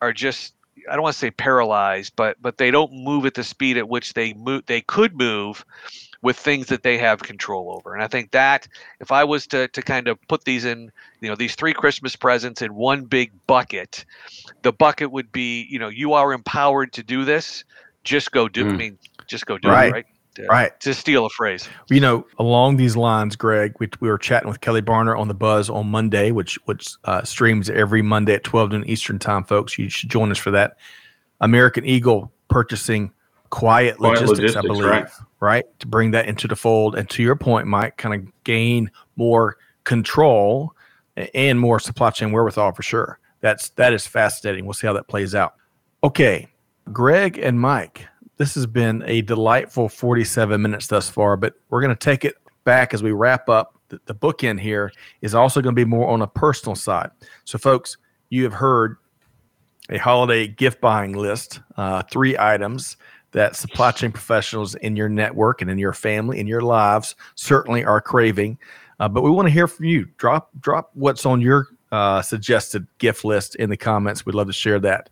are just I don't want to say paralyzed, but but they don't move at the speed at which they move they could move with things that they have control over. And I think that if I was to to kind of put these in, you know, these three Christmas presents in one big bucket, the bucket would be, you know, you are empowered to do this. Just go do. Mm. I mean, just go do right. it. Right. To, right. To steal a phrase. You know, along these lines, Greg, we, we were chatting with Kelly Barner on the Buzz on Monday, which which uh, streams every Monday at 12 noon Eastern time, folks. You should join us for that. American Eagle purchasing Quiet, Quiet Logistics, Logistics, I believe, right. right? To bring that into the fold. And to your point, Mike, kind of gain more control and more supply chain wherewithal for sure. That's that is fascinating. We'll see how that plays out. Okay, Greg and Mike, this has been a delightful 47 minutes thus far, but we're going to take it back as we wrap up. The, the bookend here is also going to be more on a personal side. So, folks, you have heard a holiday gift buying list, uh, three items that supply chain professionals in your network and in your family, in your lives, certainly are craving. Uh, but we want to hear from you. Drop drop what's on your uh, suggested gift list in the comments. We'd love to share that.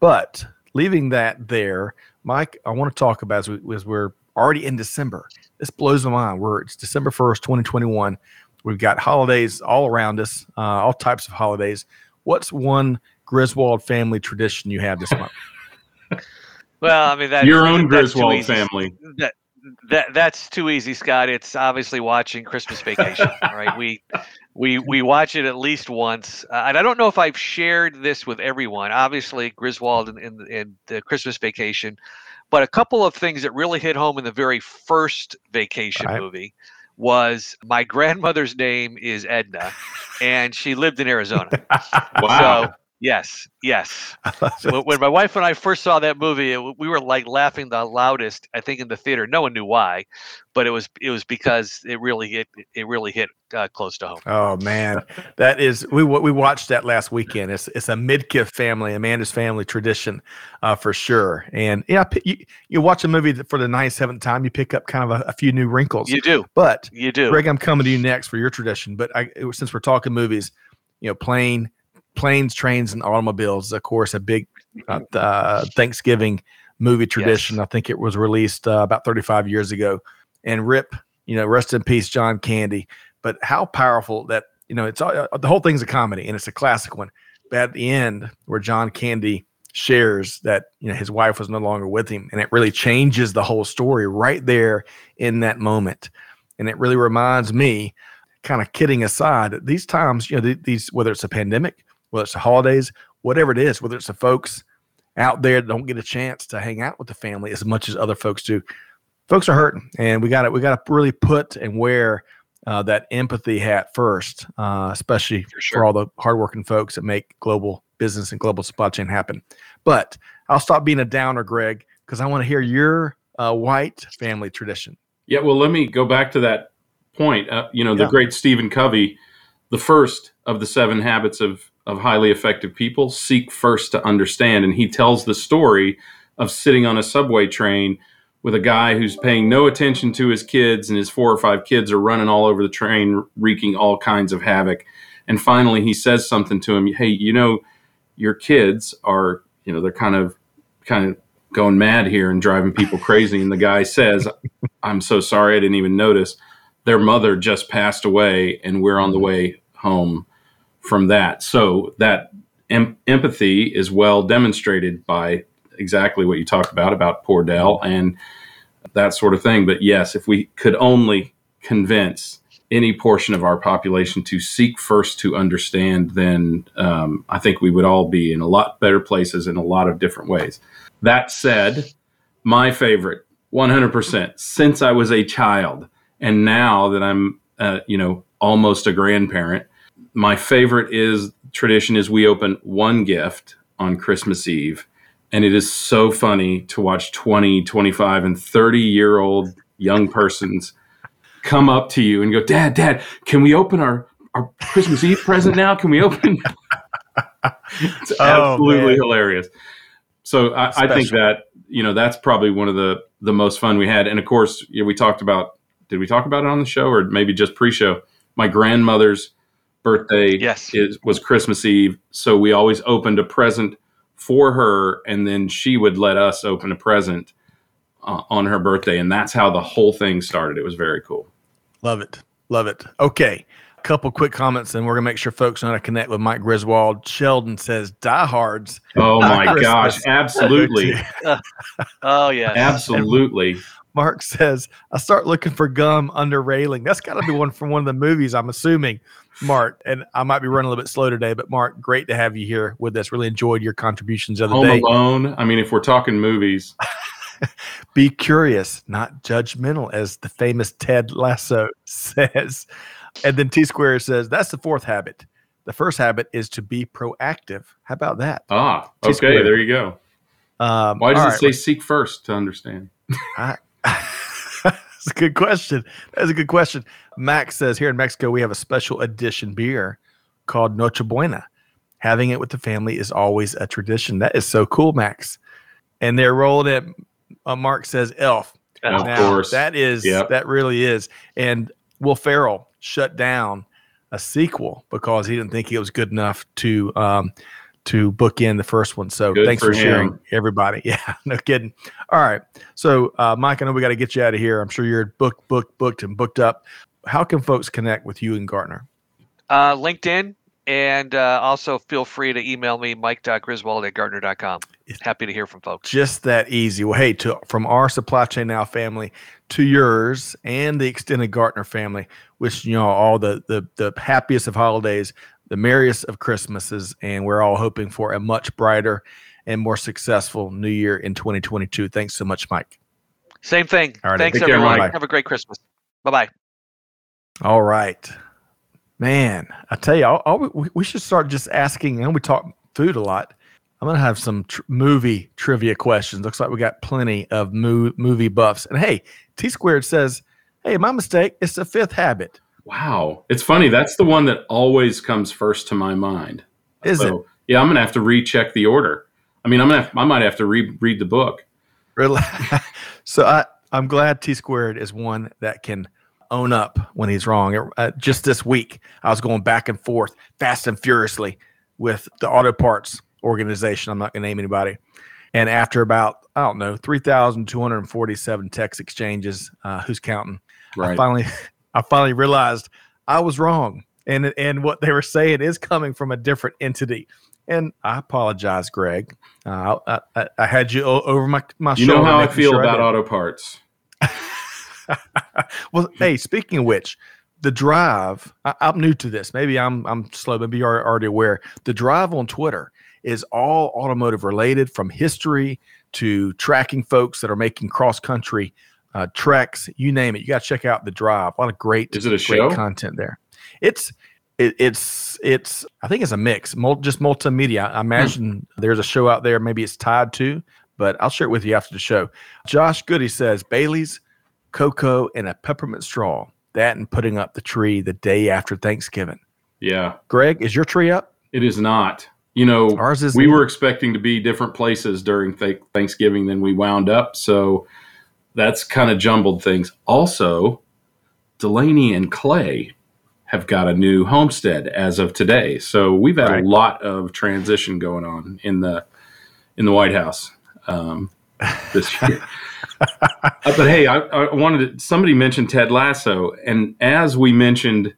But leaving that there, Mike, I want to talk about as, we, as we're already in December. This blows my mind. We're it's December first, twenty twenty one. We've got holidays all around us, uh, all types of holidays. What's one Griswold family tradition you have this month? well, I mean that your own Griswold family. That, that that's too easy, Scott. It's obviously watching Christmas Vacation, right? We we we watch it at least once, uh, and I don't know if I've shared this with everyone. Obviously, Griswold and, and, and the Christmas Vacation, but a couple of things that really hit home in the very first Vacation right. movie was my grandmother's name is Edna, and she lived in Arizona. wow. Yes, yes. when my wife and I first saw that movie, it, we were like laughing the loudest. I think in the theater, no one knew why, but it was it was because it really hit it really hit uh, close to home. Oh man, that is we we watched that last weekend. It's it's a Midkiff family, Amanda's family tradition, uh, for sure. And yeah, you, you watch a movie for the ninety seventh time, you pick up kind of a, a, few new wrinkles. You do, but you do. Greg, I'm coming to you next for your tradition. But I, since we're talking movies, you know, plane planes, trains, and automobiles. Of course, a big uh, uh, Thanksgiving movie tradition. Yes. I think it was released uh, about 35 years ago. And rip, you know, rest in peace, John Candy. But how powerful that you know it's uh, the whole thing's a comedy and it's a classic one. But at the end, where John Candy shares that you know his wife was no longer with him, and it really changes the whole story right there in that moment. And it really reminds me, kind of kidding aside, these times, you know, these whether it's a pandemic, whether it's the holidays, whatever it is, whether it's the folks out there that don't get a chance to hang out with the family as much as other folks do. Folks are hurting, and we got to we got to really put and wear uh, that empathy hat first, uh, especially for, sure. for all the hardworking folks that make global business and global supply chain happen. But I'll stop being a downer, Greg, because I want to hear your uh, white family tradition. Yeah, well, let me go back to that point. Uh, you know, the yeah. great Stephen Covey, the first of the seven habits of of highly effective people seek first to understand. And he tells the story of sitting on a subway train with a guy who's paying no attention to his kids, and his four or five kids are running all over the train, wreaking all kinds of havoc. And finally, he says something to him Hey, you know, your kids are, you know, they're kind of, kind of going mad here and driving people crazy. And the guy says, I'm so sorry, I didn't even notice. Their mother just passed away, and we're on the way home from that. So that em- empathy is well demonstrated by exactly what you talked about about poor Del and that sort of thing. But yes, if we could only convince any portion of our population to seek first to understand, then um, I think we would all be in a lot better places in a lot of different ways. That said, my favorite, 100%, since I was a child, and now that I'm, uh, you know, almost a grandparent, my favorite is tradition is we open one gift on Christmas Eve. And it is so funny to watch 20, 25, and 30 year old young persons come up to you and go, Dad, Dad, can we open our, our Christmas Eve present now? Can we open? it's oh, absolutely man. hilarious. So I, I, think that, you know, that's probably one of the, the most fun we had. And of course, you know, we talked about, did we talk about it on the show or maybe just pre show? My grandmother's birthday yes. is, was Christmas Eve. So we always opened a present for her, and then she would let us open a present uh, on her birthday, and that's how the whole thing started. It was very cool. Love it, love it. Okay, a couple quick comments, and we're gonna make sure folks know how to connect with Mike Griswold. Sheldon says diehards. Oh my gosh, absolutely. oh yeah, absolutely. Mark says, I start looking for gum under railing. That's got to be one from one of the movies, I'm assuming, Mark. And I might be running a little bit slow today, but Mark, great to have you here with us. Really enjoyed your contributions of the Home day. Alone. I mean, if we're talking movies, be curious, not judgmental, as the famous Ted Lasso says. And then T Square says, that's the fourth habit. The first habit is to be proactive. How about that? Ah, okay. T-squared. There you go. Um, Why does it right, say seek first to understand? I, That's a good question. That's a good question. Max says here in Mexico we have a special edition beer called Noche Buena. Having it with the family is always a tradition. That is so cool, Max. And they're rolling it. Uh, Mark says Elf. Of now, course, that is yep. that really is. And Will Ferrell shut down a sequel because he didn't think it was good enough to um, to book in the first one. So Good thanks for, for sharing, everybody. Yeah, no kidding. All right. So, uh, Mike, I know we got to get you out of here. I'm sure you're booked, booked, booked, and booked up. How can folks connect with you and Gartner? Uh, LinkedIn. And uh, also feel free to email me, mike.griswold at gartner.com. Happy to hear from folks. Just that easy. Well, hey, to, from our Supply Chain Now family to yours and the extended Gartner family, wishing you all all the, the, the happiest of holidays, the merriest of Christmases, and we're all hoping for a much brighter and more successful new year in 2022. Thanks so much, Mike. Same thing. All right, Thanks, everyone. Care, Have a great Christmas. Bye bye. All right. Man, I tell you, I'll, I'll, we should start just asking, and we talk food a lot. I'm going to have some tr- movie trivia questions. Looks like we got plenty of mo- movie buffs. And hey, T Squared says, hey, my mistake. It's the fifth habit. Wow. It's funny. That's the one that always comes first to my mind. Is so, it? Yeah, I'm going to have to recheck the order. I mean, I'm gonna have, I might have to re- read the book. Really? so I I'm glad T squared is one that can own up when he's wrong. Uh, just this week, I was going back and forth, fast and furiously, with the auto parts organization. I'm not going to name anybody. And after about I don't know 3,247 text exchanges, uh, who's counting? Right. I finally I finally realized I was wrong, and and what they were saying is coming from a different entity. And I apologize, Greg. Uh, I, I, I, had you over my my you shoulder. You know how I feel sure about I auto parts. well, hey, speaking of which, the drive. I, am new to this. Maybe I'm I'm slow. Maybe you're already aware. The drive on Twitter is all automotive related, from history to tracking folks that are making cross country uh, treks, you name it. You got to check out the drive. A lot of great, is it a show? content there. It's it, it's it's I think it's a mix, mul- just multimedia. I imagine hmm. there's a show out there. Maybe it's tied to, but I'll share it with you after the show. Josh Goody says Bailey's, cocoa, and a peppermint straw. That and putting up the tree the day after Thanksgiving. Yeah, Greg, is your tree up? It is not. You know, ours is. We were expecting to be different places during th- Thanksgiving than we wound up. So that's kind of jumbled things. Also, Delaney and Clay have got a new homestead as of today. So we've had right. a lot of transition going on in the in the White House um, this year. uh, but hey, I, I, wanted to, somebody mentioned Ted Lasso, and as we mentioned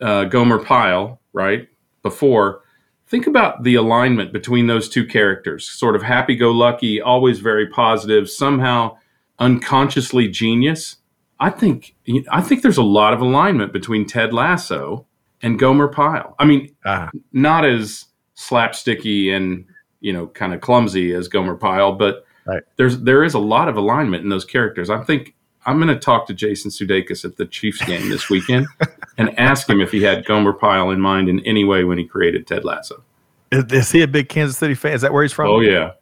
uh, Gomer Pyle right before, think about the alignment between those two characters. Sort of happy-go-lucky, always very positive, somehow unconsciously genius. I think I think there's a lot of alignment between Ted Lasso and Gomer Pyle. I mean, uh-huh. not as slapsticky and you know kind of clumsy as Gomer Pyle, but right. there's there is a lot of alignment in those characters. I think I'm going to talk to Jason Sudeikis at the Chiefs game this weekend and ask him if he had Gomer Pyle in mind in any way when he created Ted Lasso. Is, is he a big Kansas City fan? Is that where he's from? Oh yeah,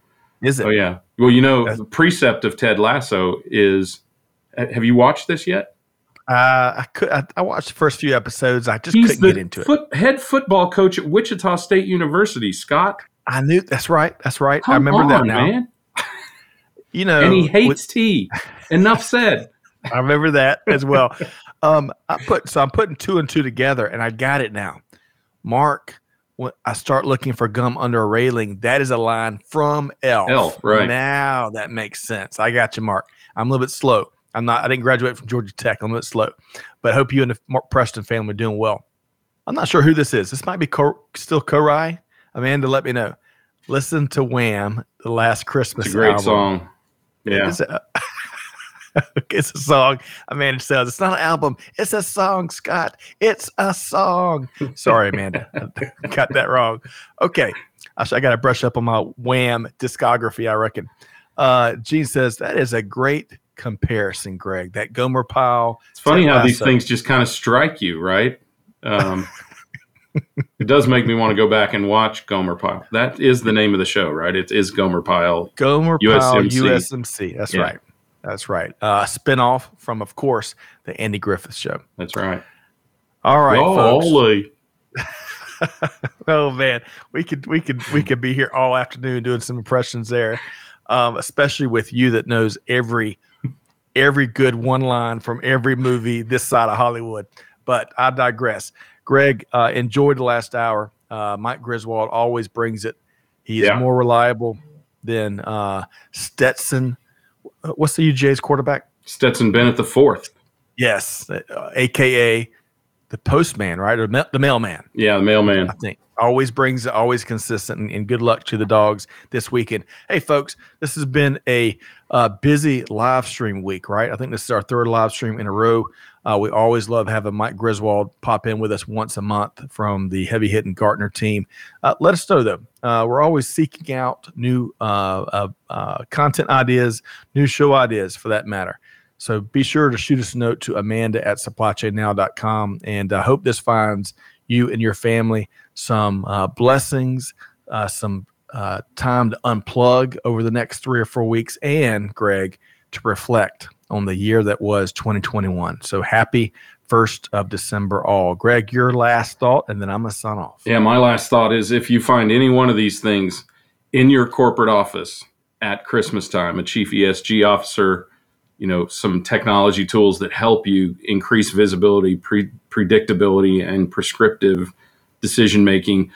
is it? Oh yeah. Well, you know, That's, the precept of Ted Lasso is. Have you watched this yet? Uh, I could. I, I, watched the first few episodes. I just He's couldn't get into foot, it. Head football coach at Wichita State University, Scott. I knew. That's right. That's right. Come I remember on, that now. Man. You know, and he hates with, tea. Enough said. I remember that as well. Um, I put so I'm putting two and two together, and I got it now. Mark when I start looking for gum under a railing, that is a line from Elf. Elf, right. Now that makes sense. I got you, Mark. I'm a little bit slow. I'm not, I didn't graduate from Georgia Tech. I'm a little bit slow, but I hope you and the Mark Preston family are doing well. I'm not sure who this is. This might be Co- still Korai. Amanda, let me know. Listen to Wham, the last Christmas. It's a great album. song. Yeah. It's a, it's a song. Amanda says it's not an album. It's a song, Scott. It's a song. Sorry, Amanda. Got that wrong. Okay. I, I got to brush up on my Wham discography, I reckon. Uh, Gene says that is a great comparison, Greg. That Gomer Pyle. It's funny how these things just kind of strike you, right? Um, it does make me want to go back and watch Gomer Pyle. That is the name of the show, right? It is Gomer Pyle. Gomer Pyle USMC. USMC. That's Yeah. right. That's right. Uh, spinoff from, of course, the Andy Griffith Show. That's right. All right, folks. Oh man, we could we could we could be here all afternoon doing some impressions there, um, especially with you that knows every every good one line from every movie this side of Hollywood. But I digress. Greg, uh, enjoyed the last hour. Uh, Mike Griswold always brings it. He is Yeah. more reliable than uh, Stetson. Uh, What's the UGA's quarterback? Stetson Bennett the fourth. Yes, uh, AKA the postman, right, or the mailman. Yeah, the mailman. I think always brings always consistent and, and good luck to the dogs this weekend. Hey folks, this has been a uh, busy live stream week, right? I think this is our third live stream in a row. Uh, we always love having Mike Griswold pop in with us once a month from the heavy hitting Gartner team. Uh, let us know though. Uh, we're always seeking out new uh, uh, uh, content ideas, new show ideas for that matter. So be sure to shoot us a note to Amanda at supplychainnow.com. And I hope this finds you and your family some blessings, some time to unplug over the next three or four weeks, and Greg to reflect on the year that was 2021. So happy 1st of December, all. Greg, your last thought, and then I'm going to sign off. Yeah, my last thought is if you find any one of these things in your corporate office at Christmas time, a chief ESG officer, you know, some technology tools that help you increase visibility, pre- predictability, and prescriptive decision making,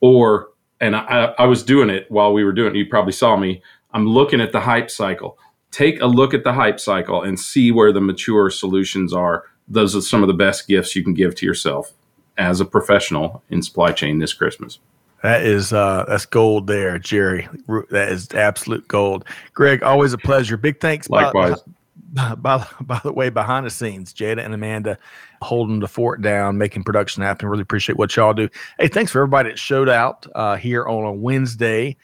or and I, I was doing it while we were doing it. You probably saw me. I'm looking at the hype cycle. Take a look at the hype cycle and see where the mature solutions are. Those are some of the best gifts you can give to yourself as a professional in supply chain this Christmas. That is uh that's gold there, Jerry. That is absolute gold. Greg, always a pleasure. Big thanks. by- Likewise. By, by, by the way, behind the scenes, Jada and Amanda holding the fort down, making production happen. Really appreciate what y'all do. Hey, thanks for everybody that showed out uh, here on a Wednesday,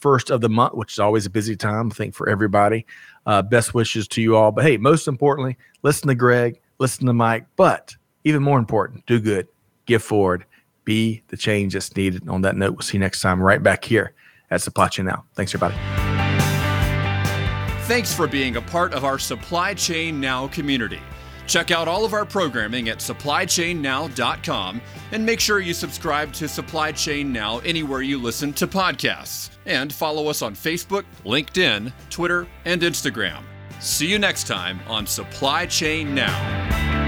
first of the month, which is always a busy time, I think, for everybody. Uh, best wishes to you all. But hey, most importantly, listen to Greg, listen to Mike, but even more important, do good, give forward, be the change that's needed. On that note, we'll see you next time right back here at Supply Chain Now. Thanks, everybody. Thanks for being a part of our Supply Chain Now community. Check out all of our programming at supplychainnow.com and make sure you subscribe to Supply Chain Now anywhere you listen to podcasts. And follow us on Facebook, LinkedIn, Twitter, and Instagram. See you next time on Supply Chain Now.